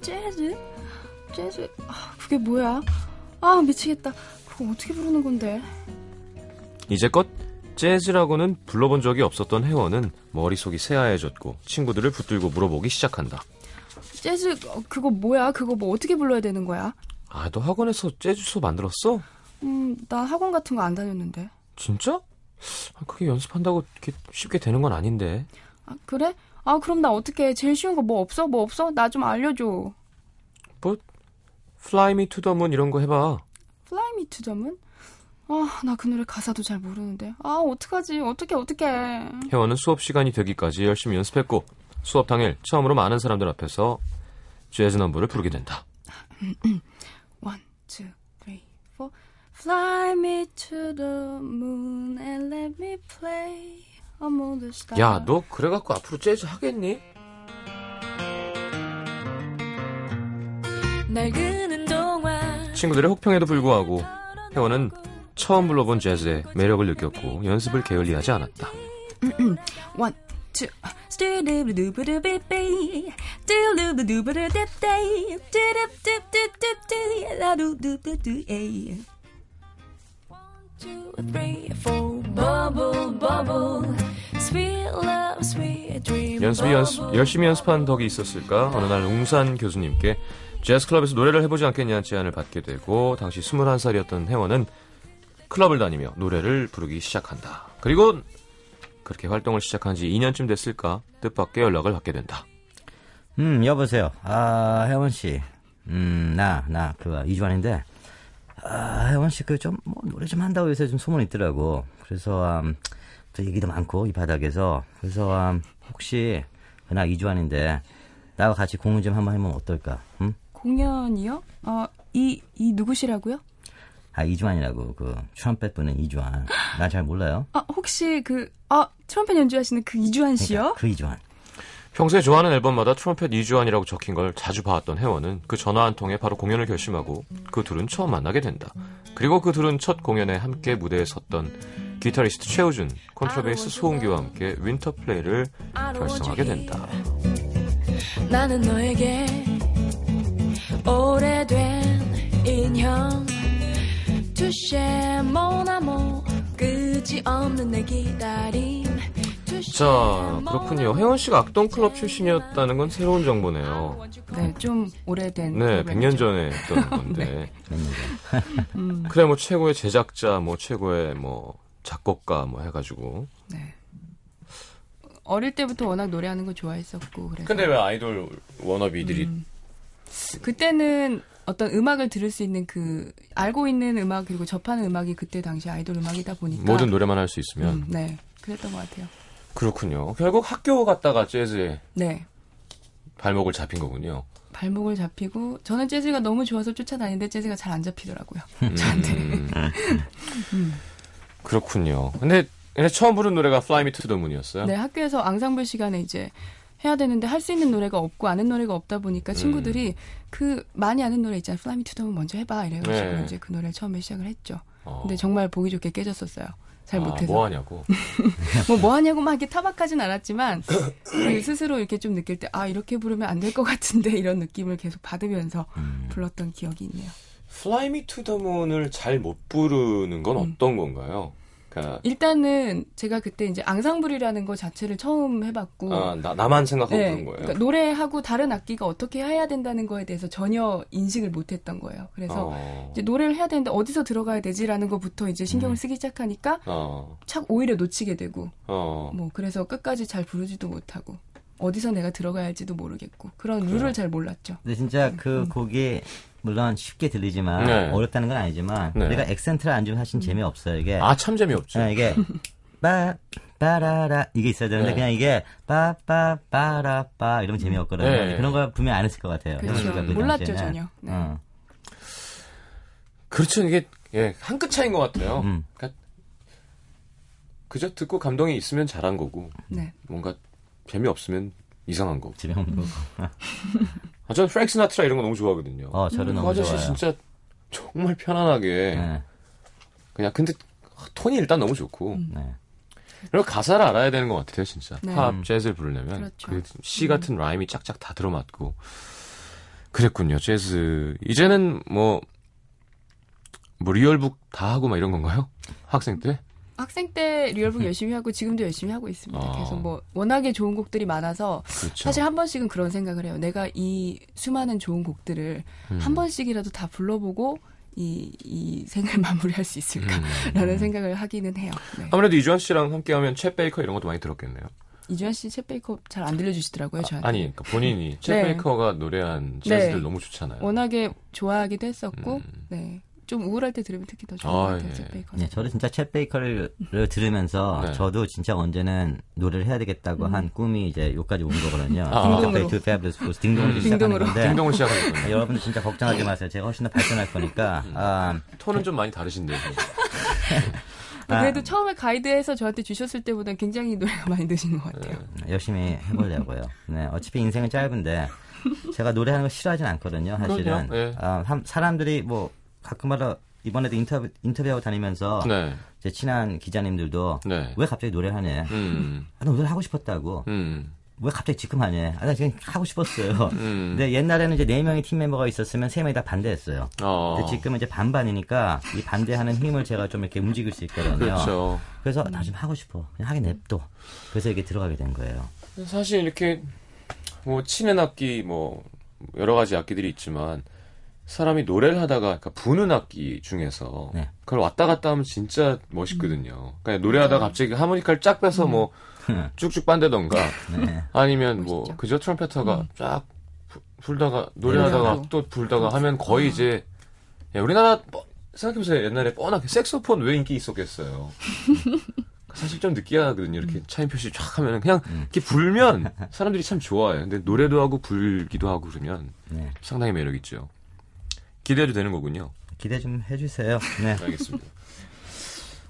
S4: 재즈? 재즈? 아, 그게 뭐야? 아, 미치겠다. 그거 어떻게 부르는 건데?
S1: 이제껏 재즈라고는 불러본 적이 없었던 혜원은 머릿속이 새하얘졌고 친구들을 붙들고 물어보기 시작한다.
S4: 재즈, 어, 그거 뭐야? 그거 뭐 어떻게 불러야 되는 거야?
S1: 아, 너 학원에서 재즈 수업 만들었어?
S4: 음, 나 학원 같은 거 안 다녔는데.
S1: 진짜? 아, 그게 연습한다고 이렇게 쉽게 되는 건 아닌데.
S4: 아, 그래? 아, 그럼 나 어떻게 제일 쉬운 거 뭐 없어? 뭐 없어? 나 좀 알려줘.
S1: Fly Me to the Moon 이런 거 해봐.
S4: Fly me to the moon? 아, 나 그 노래 가사도 잘 모르는데. 아, 어떡하지? 어떡해, 어떡해.
S1: 혜원은 수업 시간이 되기까지 열심히 연습했고 수업 당일 처음으로 많은 사람들 앞에서 재즈 넘버를 부르게 된다. [clears throat]
S4: One, two, three, four. Fly me to the moon and let me play among the stars.
S1: 야, 너 그래갖고 앞으로 재즈 하겠니?
S2: 동안
S1: 친구들의 혹평에도 불구하고 혜원은 처음 불러본 재즈의 매력을 느꼈고 연습을 게을리하지 않았다. 연습이 연습, 열심히 연습한 덕이 있었을까? 어느 날 웅산 교수님께 재즈 클럽에서 노래를 해보지 않겠냐는 제안을 받게 되고 당시 21살이었던 혜원은 클럽을 다니며 노래를 부르기 시작한다. 그리고 그렇게 활동을 시작한 지 2년쯤 됐을까? 뜻밖의 연락을 받게 된다.
S3: 음, 여보세요. 아, 혜원 씨. 음, 나, 나, 그거, 이주환인데. 아, 혜원 씨, 그 좀, 뭐, 노래 좀 한다고 요새 좀 소문이 있더라고. 그래서, 음, 또 얘기도 많고, 이 바닥에서. 그래서, 음, 혹시, 나 이주환인데, 나와 같이 공연 좀 한번 해보면 어떨까? 응?
S4: 공연이요? 어, 이, 이 누구시라고요?
S3: 아 이주환이라고 그 트럼펫 부는 이주환. 나 잘 몰라요.
S4: 아, 혹시 그, 아, 트럼펫 연주하시는 그 이주환 씨요?
S3: 그러니까 그 이주환.
S1: 평소에 좋아하는 앨범마다 트럼펫 이주환이라고 적힌 걸 자주 봐왔던 혜원은 그 전화 한 통에 바로 공연을 결심하고 그 둘은 처음 만나게 된다. 그리고 그 둘은 첫 공연에 함께 무대에 섰던 기타리스트 최우준, 콘트라베이스 소은규와 함께 윈터 플레이를 결성하게 된다.
S2: 나는 너에게 오래된 인형 mon amour 끝이 없는 내 기다림
S1: 자, 그렇군요. 혜원 씨가 악동 클럽 출신이었다는 건 새로운 정보네요.
S4: 네, 좀 오래된.
S1: 네,
S4: 프로그램이죠.
S1: 100년 전에 했던 [laughs] 건데.
S3: 전.
S4: 음,
S1: 그래, 뭐 최고의 제작자, 뭐 최고의 뭐 작곡가 뭐 해가지고.
S4: 네. 어릴 때부터 워낙 노래하는 거 좋아했었고, 그래서.
S1: 근데 왜 아이돌 워너비들이
S4: 음. 그때는 어떤 음악을 들을 수 있는 그, 알고 있는 음악, 그리고 접하는 음악이 그때 당시 아이돌 음악이다 보니까.
S1: 모든 노래만 할 수 있으면
S4: 음, 네. 그랬던 것 같아요.
S1: 그렇군요. 결국 학교 갔다가 재즈에
S4: 네.
S1: 발목을 잡힌 거군요.
S4: 발목을 잡히고, 저는 재즈가 너무 좋아서 쫓아다니는데 재즈가 잘 안 잡히더라고요. 저한테. [laughs]
S1: 음. 그렇군요. 근데, 근데 처음 부른 노래가 Fly Me to the Moon이었어요.
S4: 네, 학교에서 앙상블 시간에 이제 해야 되는데 할 수 있는 노래가 없고 아는 노래가 없다 보니까
S1: 음.
S4: 친구들이 그 많이 아는 노래 있잖아요. Fly Me to the Moon 먼저 해봐 이래가지고
S1: 네.
S4: 이제 그 노래를 처음에 시작을 했죠.
S1: 어.
S4: 근데 정말 보기 좋게 깨졌었어요. 잘
S1: 아,
S4: 못해서.
S1: 뭐 하냐고. [laughs]
S4: 뭐, 뭐 하냐고 막 이렇게 타박하진 않았지만, 그 스스로 이렇게 좀 느낄 때, 아, 이렇게 부르면 안 될 것 같은데, [laughs] 이런 느낌을 계속 받으면서
S1: 음.
S4: 불렀던 기억이 있네요.
S1: Fly Me to the Moon을 잘 못 부르는 건
S4: 음.
S1: 어떤 건가요? 그러니까
S4: 일단은 제가 그때 이제 앙상블이라는 거 자체를 처음 해봤고,
S1: 아, 나, 나만 생각하고
S4: 네,
S1: 부른 거예요.
S4: 그러니까 노래하고 다른 악기가 어떻게 해야 된다는 거에 대해서 전혀 인식을 못했던 거예요. 그래서
S1: 어.
S4: 이제 노래를 해야 되는데 어디서 들어가야 되지라는 것부터 이제 신경을 쓰기 시작하니까
S1: 어.
S4: 착 오히려 놓치게 되고,
S1: 어.
S4: 뭐 그래서 끝까지 잘 부르지도 못하고 어디서 내가 들어가야 할지도 모르겠고 그런 룰을 잘 몰랐죠.
S3: 근데 진짜 그 곡이 물론 쉽게 들리지만
S1: 네.
S3: 어렵다는 건 아니지만
S1: 네.
S3: 우리가 액센트를 안 주면 사실 재미없어요. 이게
S1: 아, 참 재미없죠.
S3: 네, 이게 [laughs] 빠 빠라라 이게 있어야 되는데
S1: 네.
S3: 그냥 이게 빠빠 빠라 빠 이러면 재미없거든요.
S1: 네.
S3: 그런 거 분명 안 했을 것 같아요.
S4: 그렇죠.
S3: 그
S4: 몰랐죠. 전혀. 네.
S3: 어.
S1: 그렇죠. 이게, 예, 한 끗 차이인 것 같아요.
S3: 음.
S1: 그러니까 그저 듣고 감동이 있으면 잘한 거고,
S4: 네.
S1: 뭔가 재미없으면 이상한 거고.
S3: 집에 오는 거고.
S1: 아, 저는 프랭크 시나트라 이런 거 너무 좋아하거든요.
S3: 어, 저는
S1: 그
S3: 너무
S1: 아저씨
S3: 좋아요.
S1: 진짜 정말 편안하게
S3: 네.
S1: 그냥 근데 톤이 일단 너무 좋고
S3: 네.
S1: 그리고 가사를 알아야 되는 것 같아요 진짜
S4: 네.
S1: 팝 재즈를 부르려면
S4: 그렇죠.
S1: 그 시 같은 라임이 짝짝 다 들어맞고 그랬군요 재즈 이제는 뭐, 뭐 Real Book 다 하고 막 이런 건가요 학생 때
S4: 학생 때 Real Book 열심히 하고 지금도 열심히 하고 있습니다.
S1: 아.
S4: 계속 뭐 워낙에 좋은 곡들이 많아서
S1: 그렇죠
S4: 사실 한 번씩은 그런 생각을 해요. 내가 이 수많은 좋은 곡들을
S1: 음.
S4: 한 번씩이라도 다 불러보고 이, 이 생을 [laughs] 마무리할 수
S1: 음.
S4: 있을까라는 생각을 하기는 해요. 네.
S1: 아무래도 이주한 씨랑 함께하면 챗 베이커 이런 것도 많이 들었겠네요
S4: 이주한 씨, 챗 베이커 잘 안 들려주시더라고요, 저한테.
S1: 아, 니 그러니까 본인이 [laughs] 챗
S4: 네.
S1: 베이커가 노래한 재즈들
S4: 네.
S1: 너무 좋잖아요
S4: 워낙에 좋아하기도 했었고,
S1: 음.
S4: 네. 좀 우울할 때 들으면 특히 더 좋은
S1: 아,
S4: 것 같아요,
S1: 예.
S4: 챗 베이커.
S3: 네, 저도 진짜 챗 베이커를 들으면서
S1: 네.
S3: 저도 진짜 언제는 노래를 해야 되겠다고 한 꿈이 이제 여기까지 온 거거든요.
S1: 아.
S4: 딩동으로.
S1: 음.
S3: 시작하는
S4: 딩동으로.
S3: 건데
S1: 행동을 시작하셨군요
S3: 아, 여러분들 진짜 걱정하지 마세요. 제가 훨씬 더 발전할 거니까. 아,
S1: 톤은 좀 많이 다르신데요 [laughs]
S4: 아, 그래도 처음에 가이드해서 저한테 주셨을 때보다 굉장히 노래가 [laughs] 많이 느신 것 같아요.
S3: 열심히 해보려고요. 네, 어차피 인생은 짧은데 제가 노래하는 거 싫어하진 않거든요. 사실은. 아, 한- 사람들이 뭐 가끔마다 이번에도 인터뷰 인터뷰하고 다니면서
S1: 네.
S3: 제 친한 기자님들도
S1: 네.
S3: 왜 갑자기 노래하냐?
S1: 음.
S3: 아, 나 노래 하고 싶었다고.
S1: 음.
S3: 왜 갑자기 지금 하냐? 아, 나 지금 하고 싶었어요.
S1: 음. [laughs]
S3: 근데 옛날에는 이제 네 명의 팀 멤버가 있었으면 세 명이 다 반대했어요.
S1: 어.
S3: 근데 지금은 이제 반반이니까 이 반대하는 힘을 제가 좀 이렇게 움직일 수 있거든요.
S1: 그렇죠.
S3: 그래서 나좀 하고 싶어. 그냥 하게 냅둬. 그래서 이게 들어가게 된 거예요.
S1: 사실 이렇게 뭐 치는 악기 뭐 여러 가지 악기들이 있지만 사람이 노래를 하다가 그러니까 부는 악기 중에서
S3: 네.
S1: 그걸 왔다 갔다 하면 진짜 멋있거든요. 그러니까 노래하다 가 갑자기 하모니카를 쫙 빼서 뭐 [laughs] 쭉쭉 빤대던가
S3: 네.
S1: 아니면 뭐
S4: 멋있죠.
S1: 그저 트럼펫터가 쫙 부- 불다가 노래하다가. 또 불다가 하면 거의 이제 야, 우리나라 뻔- 생각해보세요. 옛날에 뻔하게 색소폰 왜 인기 있었겠어요. [laughs] 사실 좀 느끼하거든요. 이렇게 차인표 씨쫙 하면 그냥 이렇게 불면 사람들이 참 좋아해요. 근데 노래도 하고 불기도 하고 그러면
S3: 네.
S1: 상당히 매력 있죠. 기대해도 되는 거군요.
S3: 기대 좀 해주세요. 네.
S1: 알겠습니다.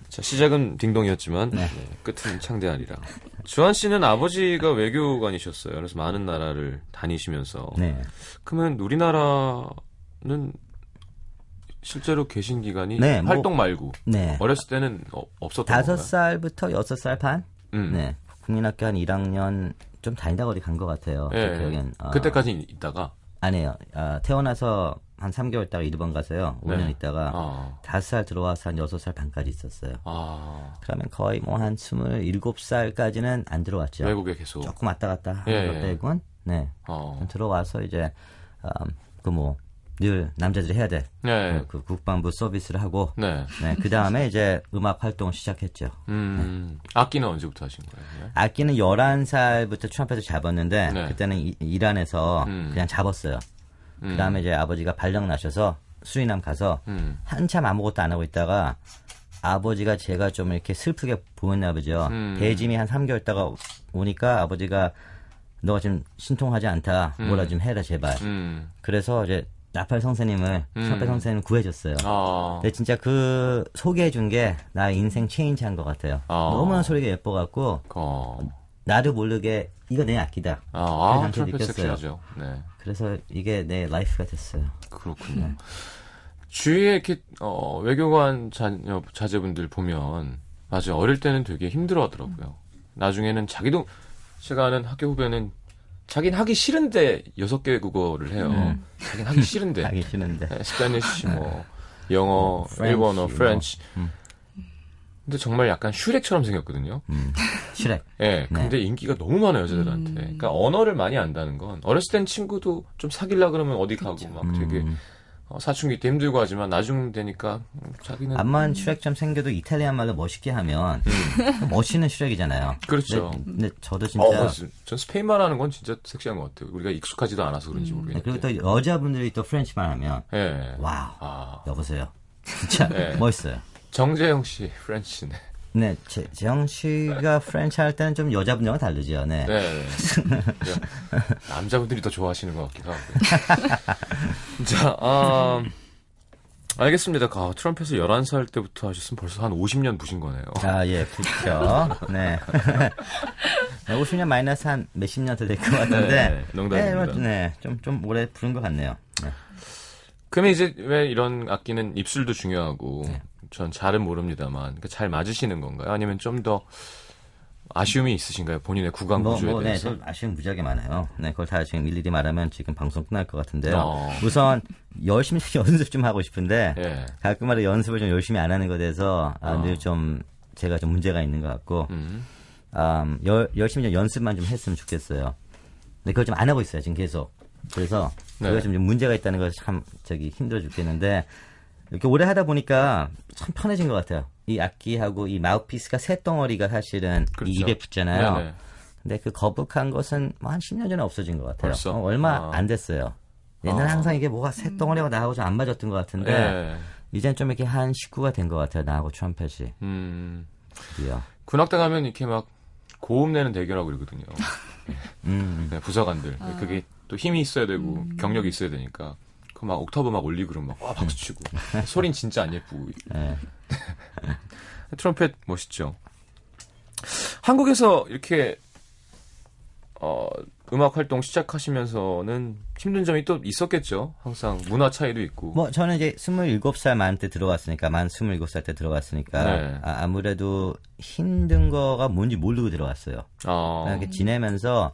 S1: 자, 시작은 딩동이었지만 네, 끝은 창대하리라. 주한 씨는 아버지가 외교관이셨어요. 그래서 많은 나라를 다니시면서
S3: 네.
S1: 그러면 우리나라는 실제로 계신 기간이
S3: 네, 뭐-
S1: 활동 말고
S3: 네.
S1: 어렸을 때는 어, 없었던
S3: 다섯? 살부터 여섯 살 반?
S1: 음.
S3: 네. 국민학교 한 1학년 좀 다니다가 어디 간것 같아요.
S1: 예,
S3: 제 기억엔. 어,
S1: 그때까지 있다가
S3: 아니에요. 아, 태어나서 한 3개월 있다가 일본 가서요. 5년
S1: 네.
S3: 있다가
S1: 아,
S3: 다섯 살 들어와서 한 여섯 살 반까지 있었어요.
S1: 아
S3: 그러면 거의 뭐 한 27살까지는 안 들어왔죠.
S1: 외국에 계속
S3: 조금 왔다 갔다
S1: 예,
S3: 하는 것
S1: 예.
S3: 빼곤 네.
S1: 어.
S3: 들어와서 이제 그뭐 늘 남자들이 해야 돼.
S1: 네.
S3: 그 국방부 서비스를 하고
S1: 네.
S3: 네, 그 다음에 이제 음악 활동을 시작했죠.
S1: 음. 악기는 언제부터 하신 거예요? 네?
S3: 악기는 11살부터 트럼펫을 잡았는데
S1: 네.
S3: 그때는 이- 이란에서
S1: 음.
S3: 그냥 잡았어요.
S1: 음.
S3: 그 다음에 이제 아버지가 발령 나셔서 수리남 가서
S1: 음.
S3: 한참 아무것도 안 하고 있다가 아버지가 제가 좀 이렇게 슬프게 보였나 보죠.
S1: 음.
S3: 배짐이 한 3개월 있다가 오니까 아버지가 너가 지금 신통하지 않다. 뭐라 좀 해라 제발.
S1: 음.
S3: 그래서 이제 나팔 선생님을
S1: 음.
S3: 트럼펫 선생님 구해줬어요.
S1: 아.
S3: 근데 진짜 그 소개해준 게 나 인생 체인지한 것 같아요.
S1: 아.
S3: 너무나 소리가 예뻐갖고
S1: 어.
S3: 나도 모르게 이거 내 악기다.
S1: 아, 아
S3: 그렇게
S1: 트럼펫
S3: 느꼈어요.
S1: 네.
S3: 그래서 이게 내 life가 됐어요.
S1: 그렇군요. 주위에 이렇게 어, 외교관 자녀 자제분들 보면 맞아요. 어릴 때는 되게 힘들어하더라고요. 나중에는 자기도 제가 아는 학교 후배는 자기는 하기 싫은데 여섯 개 국어를 해요. 자기는 하기 싫은데 [laughs]
S3: 하기 싫은데.
S1: 네, Spanish 뭐 영어,
S3: French,
S1: 일본어,
S3: 뭐.
S1: French. 근데 정말 약간 슈렉처럼 생겼거든요. [laughs]
S3: 슈렉.
S1: 예, 근데 인기가 너무 많아요, 여자들한테. 그러니까 언어를 많이 안다는 건 어렸을 땐 친구도 좀 사귀려 그러면 어디 가고 막 되게
S3: 음.
S1: 어, 사춘기 때 힘들고 하지만 나중 되니까 음, 자기는
S3: 암만 슈렉 좀 생겨도 Italian 말로 멋있게 하면 [laughs] 멋있는 슈렉이잖아요.
S1: 음. 그렇죠.
S3: 근데, 근데 저도 진짜
S1: 어, 전 스페인 말 하는 건 진짜 섹시한 것 같아요. 우리가 익숙하지도 않아서 그런지
S3: 네,
S1: 모르겠는데.
S3: 그리고 또 여자분들이 또 French 말 하면
S1: 예.
S3: wow
S1: 아,
S3: 여보세요. 진짜
S1: 네.
S3: 멋있어요.
S1: 정재영 씨 French네.
S3: 네, 제, 재영 씨가 French 할 때는 좀 여자분들과 다르죠. 네.
S1: 네. 네. [laughs] 남자분들이 더 좋아하시는 것 같기도 하고. [laughs] 자, 아, 알겠습니다. 아, 트럼펫을 11살 때부터 하셨으면 벌써 한 50년 부신 거네요.
S3: 아, 예, 그렇죠. 네. [laughs] 50년 마이너스 한 몇십 년 더 될 것 같은데.
S1: 네, 농담입니다.
S3: 네, 뭐, 네, 좀, 좀 오래 부른 것 같네요. 네.
S1: 그러면 이제 왜 이런 악기는 입술도 중요하고
S3: 네.
S1: 전 잘은 모릅니다만 그러니까 잘 맞으시는 건가요? 아니면 좀 더 아쉬움이 있으신가요? 본인의 구강
S3: 뭐,
S1: 구조에
S3: 뭐, 네,
S1: 대해서?
S3: 좀 아쉬운 무지하게 많아요. 네, 그걸 다 지금 일일이 말하면 지금 방송 끝날 것 같은데요.
S1: 어.
S3: 우선, 열심히 [laughs] 연습 좀 하고 싶은데,
S1: 예.
S3: 가끔마다 연습을 좀 열심히 안 하는 것에 대해서, 아,
S1: 어.
S3: 늘 좀, 제가 좀 문제가 있는 것 같고,
S1: 음.
S3: 음, 열, 열심히 좀 연습만 좀 했으면 좋겠어요. 근데 그걸 좀 안 하고 있어요, 지금 계속. 그래서,
S1: 네.
S3: 그거 좀 문제가 있다는 걸 참, 저기, 힘들어 죽겠는데, 이렇게 오래 하다 보니까 참 편해진 것 같아요. 이 악기하고 이 마우피스가 새 덩어리가 사실은
S1: 그렇죠.
S3: 이 입에 붙잖아요.
S1: 네네.
S3: 근데 그 거북한 것은 뭐한 10년 전에 없어진 것 같아요.
S1: 벌써?
S3: 어, 얼마
S1: 아.
S3: 안 됐어요. 옛날
S1: 아.
S3: 항상 이게 뭐가 새 덩어리가 나하고 좀 안 맞았던 것 같은데,
S1: 예.
S3: 이젠 좀 이렇게 한 식구가 된 것 같아요. 나하고 트럼펫이.
S1: 음.
S3: 드디어.
S1: 군악대 가면 이렇게 막 고음 내는 대결하고 그러거든요. [laughs]
S3: 음.
S1: 네, 부사관들. 그게 또 힘이 있어야 되고 경력이 있어야 되니까. 그 막 옥타브 막 올리고 그러면 막 와, 박수 치고. [laughs] 소린 진짜 안 예쁘고.
S3: 네. [laughs]
S1: 트럼펫 멋있죠. 한국에서 이렇게 어, 음악 활동 시작하시면서는 힘든 점이 또 있었겠죠. 항상 문화 차이도 있고.
S3: 뭐 저는 이제 27살 만 때 들어갔으니까 만 27살 때 들어갔으니까
S1: 네.
S3: 아, 무래도 힘든 거가 뭔지 모르고 들어갔어요.
S1: 아,
S3: 그냥 이렇게 지내면서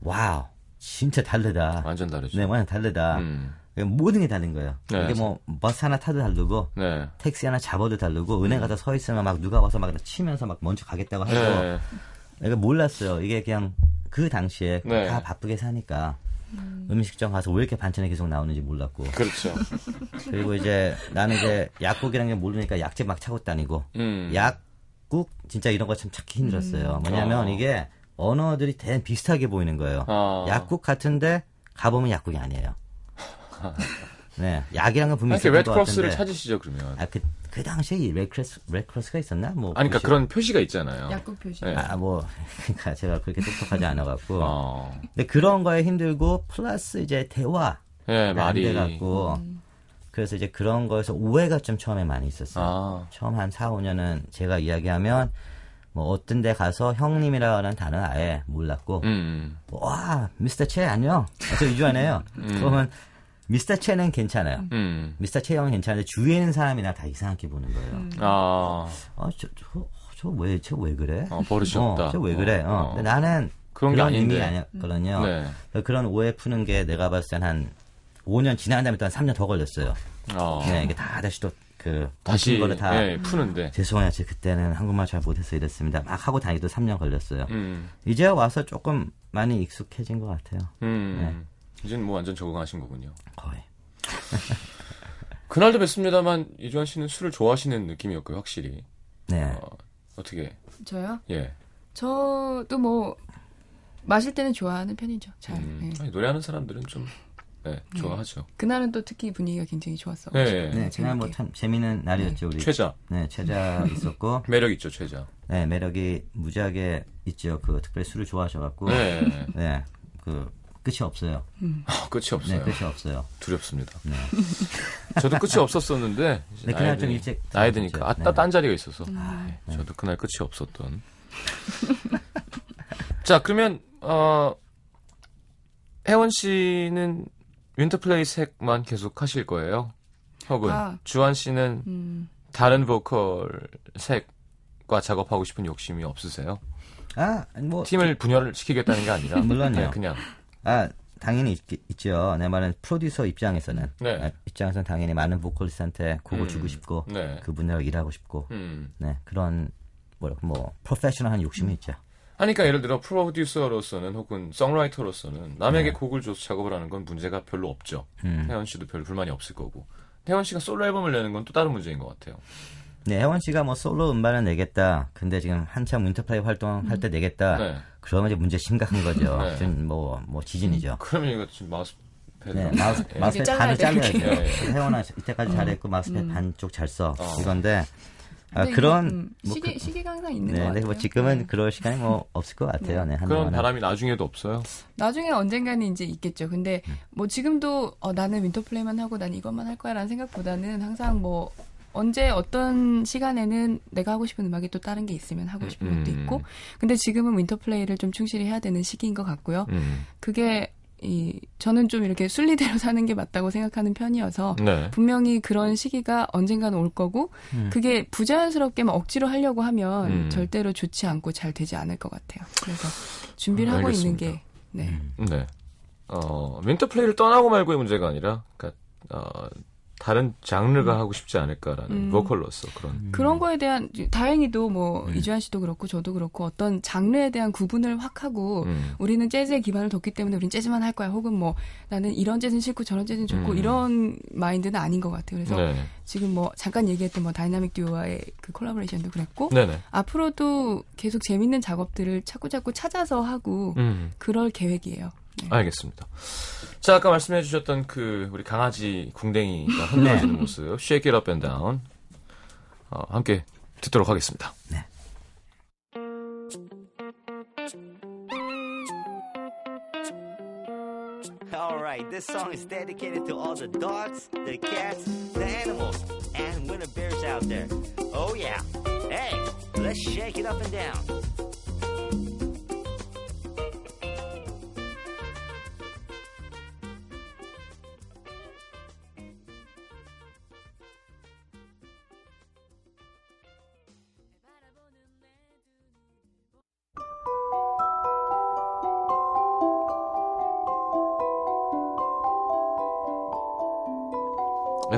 S3: wow 진짜 다르다.
S1: 완전 다르죠.
S3: 네, 완전 다르다.
S1: 음,
S3: 모든 게 다른 거예요.
S1: 네.
S3: 이게 뭐 버스 하나 타도 다르고
S1: 네.
S3: 택시 하나 잡아도 다르고 은행 가서 서 있으면 막 누가 와서 막 치면서 막 먼저 가겠다고 하고
S1: 네.
S3: 이거 몰랐어요. 이게 그냥 그 당시에
S1: 네.
S3: 다 바쁘게 사니까 음식점 가서 왜 이렇게 반찬이 계속 나오는지 몰랐고
S1: 그렇죠.
S3: 그리고 이제 나는 이제 약국이라는 게 모르니까 약재 막 차고 다니고
S1: 음.
S3: 약국 진짜 이런 거 참 찾기 힘들었어요. 뭐냐면
S1: 어.
S3: 이게 언어들이 대단 비슷하게 보이는 거예요.
S1: 아.
S3: 약국 같은데 가보면 약국이 아니에요. 네, 약이란 건 분명히
S1: 이렇게
S3: 있었던 것
S1: Red Cross를. 찾으시죠 그러면.
S3: 아, 그, 그 당시에 이 Red Cross, Red Cross가 있었나? 뭐.
S1: 아니 그러니까 그런 표시가 있잖아요.
S4: 약국 표시.
S1: 네.
S3: 아, 뭐, [laughs] 그러니까 제가 그렇게 똑똑하지 않아갖고.
S1: 어.
S3: 근데 그런 거에 힘들고, 플러스 이제 대화.
S1: 예, 말이.
S3: 안 돼갖고. 그래서 이제 그런 거에서 오해가 좀 처음에 많이 있었어요.
S1: 아.
S3: 처음 한 4, 5년은 제가 이야기하면, 뭐, 어떤 데 가서 형님이라는 단어 아예 몰랐고,
S1: 음.
S3: 와, 미스터 채 안녕. 저 이주환이에요. 그러면 미스터 채는 괜찮아요.
S1: 음.
S3: 미스터 채 형은 괜찮은데 주위에 있는 사람이 나 다 이상하게 보는 거예요.
S1: 아.
S3: 아, 저, 저, 저 왜, 저 왜 그래?
S1: 어, 버릇이 없다.
S3: 저왜 그래? 어.
S1: 어.
S3: 근데 나는
S1: 그런 게 아닌데.
S3: 의미 아니었거든요.
S1: 네.
S3: 그런 오해 푸는 게 내가 봤을 땐 한 5년 지난 다음에 또 한 3년 더 걸렸어요.
S1: 어.
S3: 네, 이게 다 다시 또 그,
S1: 다시
S3: 거를 다.
S1: 예, 푸는데.
S3: 죄송해요. 제가 그때는 한국말 잘 못해서 이랬습니다. 막 하고 다니도 3년 걸렸어요.
S1: 음.
S3: 이제 와서 조금 많이 익숙해진 것 같아요.
S1: 음. 이제는 뭐 완전 적응하신 거군요.
S3: 거의. [laughs]
S1: 그날도 뵀습니다만 이주환 씨는 술을 좋아하시는 느낌이었고요, 확실히.
S3: 네.
S1: 어, 어떻게?
S4: 저요?
S1: 예.
S4: 저도 뭐 마실 때는 좋아하는 편이죠. 잘.
S1: 음.
S4: 네.
S1: 아니, 노래하는 사람들은 좀 네, 좋아하죠.
S4: 그날은 또 특히 분위기가 굉장히 좋았어.
S1: 네, 네.
S3: 네, 그날 뭐 참 재미있는 날이었죠, 우리.
S1: 최자.
S3: 네, 최자 [laughs] 있었고,
S1: 매력 있죠, 최자.
S3: 네, 매력이 무지하게 있죠. 그, 특별히 술을 좋아하셔갖고, 네,
S1: 네.
S3: 그, 끝이 없어요.
S1: 아, 끝이
S3: 네,
S1: 없어요.
S3: 끝이 없어요.
S1: 두렵습니다.
S3: 네. [laughs]
S1: 저도 끝이 없었었는데 이제
S3: 네, 그날
S1: 나이
S3: 좀
S1: 드니-
S3: 일찍
S1: 나이 드니까 아,
S3: 네.
S1: 딴 자리가 있어서 네, 저도 그날 끝이 없었던. [laughs] 자 그러면 어 혜원 씨는 윈터플레이 색만 계속 하실 거예요? 혹은
S4: 아.
S1: 주한 씨는
S4: 음.
S1: 다른 보컬 색과 작업하고 싶은 욕심이 없으세요?
S3: 아, 아니, 뭐,
S1: 팀을 분열을 시키겠다는 게 아니라 [laughs]
S3: 물론요.
S1: 네, 그냥
S3: 아, 당연히 있, 죠내 말은 프로듀서 입장에서는.
S1: 네.
S3: 아, 입장에서는 당연히 많은 보컬리스트한테 곡을
S1: 음.
S3: 주고 싶고,
S1: 네.
S3: 그분들하고 일하고 싶고,
S1: 음.
S3: 네, 그런, 뭐, 뭐, 프로페셔널한 욕심이 있죠.
S1: 아니, 그러니까 예를 들어 프로듀서로서는 혹은 songwriter로서는 남에게
S3: 네.
S1: 곡을 줘서 작업을 하는 건 문제가 별로 없죠.
S3: 음.
S1: 태연 씨도 별 불만이 없을 거고. 태연 씨가 솔로 앨범을 내는 건 또 다른 문제인 것 같아요.
S3: 네, 혜원 씨가 뭐 솔로 음반을 내겠다. 근데 지금 한참 윈터플레이 활동할 때 내겠다.
S1: 네.
S3: 그러면 이제 문제 심각한 거죠. [laughs]
S1: 네.
S3: 좀 뭐, 뭐 지진이죠.
S1: 그러면 이거 지금 마우스 패드.
S3: 네, 마우스,
S1: 예.
S3: 마우스패드
S4: 이제
S3: 반을
S4: 잘라야
S3: 잘라야죠.
S1: 돼, 이렇게.
S3: 혜원아, 이때까지 잘했고, 마우스패드 반쪽 잘 써.
S1: 어.
S3: 이건데, 아, 그런,
S4: 음,
S3: 뭐
S4: 시기
S3: 그-
S4: 시기가 항상 있는
S3: 네,
S4: 것
S3: 근데
S4: 같아요.
S3: 뭐 지금은
S4: 네.
S3: 그럴 시간이 뭐 없을 것 같아요. 네,
S1: 그런
S3: 한동안은.
S1: 바람이 나중에도 없어요.
S4: 나중에 언젠가는 이제 있겠죠. 근데
S3: 음.
S4: 뭐 지금도 어, 나는 윈터플레이만 하고 난 이것만 할 거야라는 생각보다는 항상 뭐 언제 어떤 시간에는 내가 하고 싶은 음악이 또 다른 게 있으면 하고 싶은
S1: 음,
S4: 것도 있고 근데 지금은 윈터플레이를 좀 충실히 해야 되는 시기인 것 같고요.
S1: 음.
S4: 그게 이 저는 좀 이렇게 순리대로 [laughs] 사는 게 맞다고 생각하는 편이어서
S1: 네.
S4: 분명히 그런 시기가 언젠가는 올 거고
S3: 음.
S4: 그게 부자연스럽게 막 억지로 하려고 하면
S1: 음.
S4: 절대로 좋지 않고 잘 되지 않을 것 같아요. 그래서 준비를 하고 있는
S1: 알겠습니다.
S4: 게 네.
S1: 네. 어, 윈터 플레이를 떠나고 말고의 문제가 아니라, 그러니까, 어, 다른 장르가 하고 싶지 않을까라는
S4: 음.
S1: 보컬로서 그런.
S4: 그런 거에 대한 다행히도 뭐
S1: 음.
S4: 이주한 씨도 그렇고 저도 그렇고 어떤 장르에 대한 구분을 확 하고
S1: 음.
S4: 우리는 재즈에 기반을 뒀기 때문에 우린 재즈만 할 거야 혹은 뭐 나는 이런 재즈는 싫고 저런 재즈는 좋고
S1: 음.
S4: 이런 마인드는 아닌 것 같아요. 그래서
S1: 네.
S4: 지금 뭐 잠깐 얘기했던 뭐 다이나믹 듀오와의 그 collaboration도 그랬고
S1: 네네.
S4: 앞으로도 계속 재밌는 작업들을 자꾸 자꾸 찾아서 하고
S1: 음.
S4: 그럴 계획이에요. 네.
S1: 알겠습니다. 자, 아까 말씀해 주셨던 그 우리 강아지 궁뎅이가 흔들어지는 모습, Shake It Up and Down 어, 함께 듣도록 하겠습니다.
S5: Alright, this song is dedicated to all the dogs, the cats, the animals, and winter bears out there. Oh yeah. Hey, let's shake it up and down.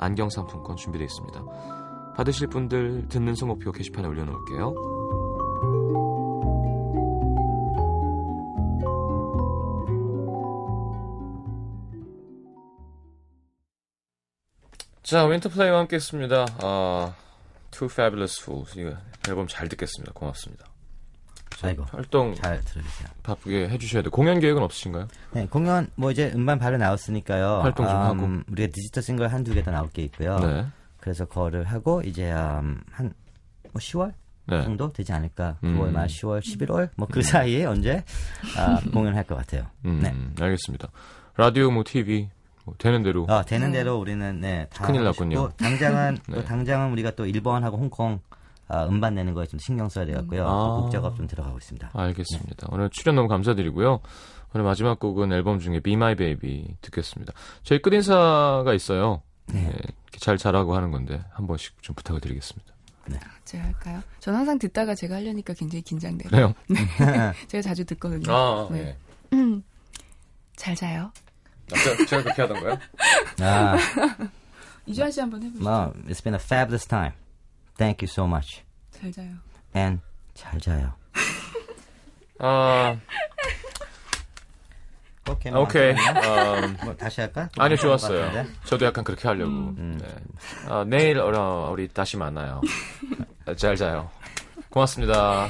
S1: 안경 상품권 준비되어 있습니다. 받으실 분들 듣는 성목표 게시판에 올려놓을게요. 자, 윈터플레이와 함께 했습니다. 아, Two Fabulous Fools. 이거 앨범 잘 듣겠습니다. 고맙습니다.
S3: 아이고.
S1: 활동
S3: 잘 들어주세요.
S1: 바쁘게 해주셔야 돼요. 공연 계획은 없으신가요?
S3: 네, 공연 뭐 이제 음반 바로 나왔으니까요.
S1: 활동 좀 하고.
S3: 우리가 디지털 싱글 한두 개 더 나올 게 있고요.
S1: 네.
S3: 그래서 그거를 하고 이제 음, 한뭐 10월
S1: 네.
S3: 정도 되지 않을까.
S1: 음.
S3: 9월 말 10월, 11월 뭐 그 사이에 언제 아, 공연할 것 같아요.
S1: 음,
S3: 네.
S1: 알겠습니다. 라디오, 뭐, TV, 뭐 되는 대로.
S3: 어, 되는 대로 우리는 네, 다
S1: 큰일 났군요.
S3: 당장은 [laughs]
S1: 네.
S3: 또 당장은 우리가 또 일본하고 홍콩 아, 음반 내는 거에 좀 신경 써야 돼갖고요.
S1: 아.
S3: 그 곡작업 좀 들어가고 있습니다.
S1: 알겠습니다. 오늘 출연 너무 감사드리고요. 오늘 마지막 곡은 앨범 중에 Be My Baby 듣겠습니다. 저희 끝인사가 있어요.
S3: 네.
S1: 네, 잘 자라고 하는 건데 한 번씩 좀 부탁을 드리겠습니다.
S4: 제가 할까요? 전 항상 듣다가 제가 하려니까 굉장히 긴장돼요.
S1: 그래요? [laughs] [laughs]
S4: 제가 자주 듣거든요.
S1: 아,
S4: 네.
S1: 네. [clears throat]
S4: 잘 자요.
S1: 제가, 제가 그렇게 하던가요?
S3: 아, [laughs]
S4: 이주환 씨 한번 해보시죠.
S3: 뭐, it's been a fabulous time. Thank you so much.
S4: 잘 자요.
S3: And 잘 자요.
S1: 아,
S3: 오케이.
S1: 오케이. 음,
S3: 뭐 다시 할까?
S1: 아니요,
S3: 것
S1: 좋았어요. 저도 약간 그렇게 하려고. 네. 아, 내일 어, 우리 다시 만나요. [laughs] 잘 자요. 고맙습니다.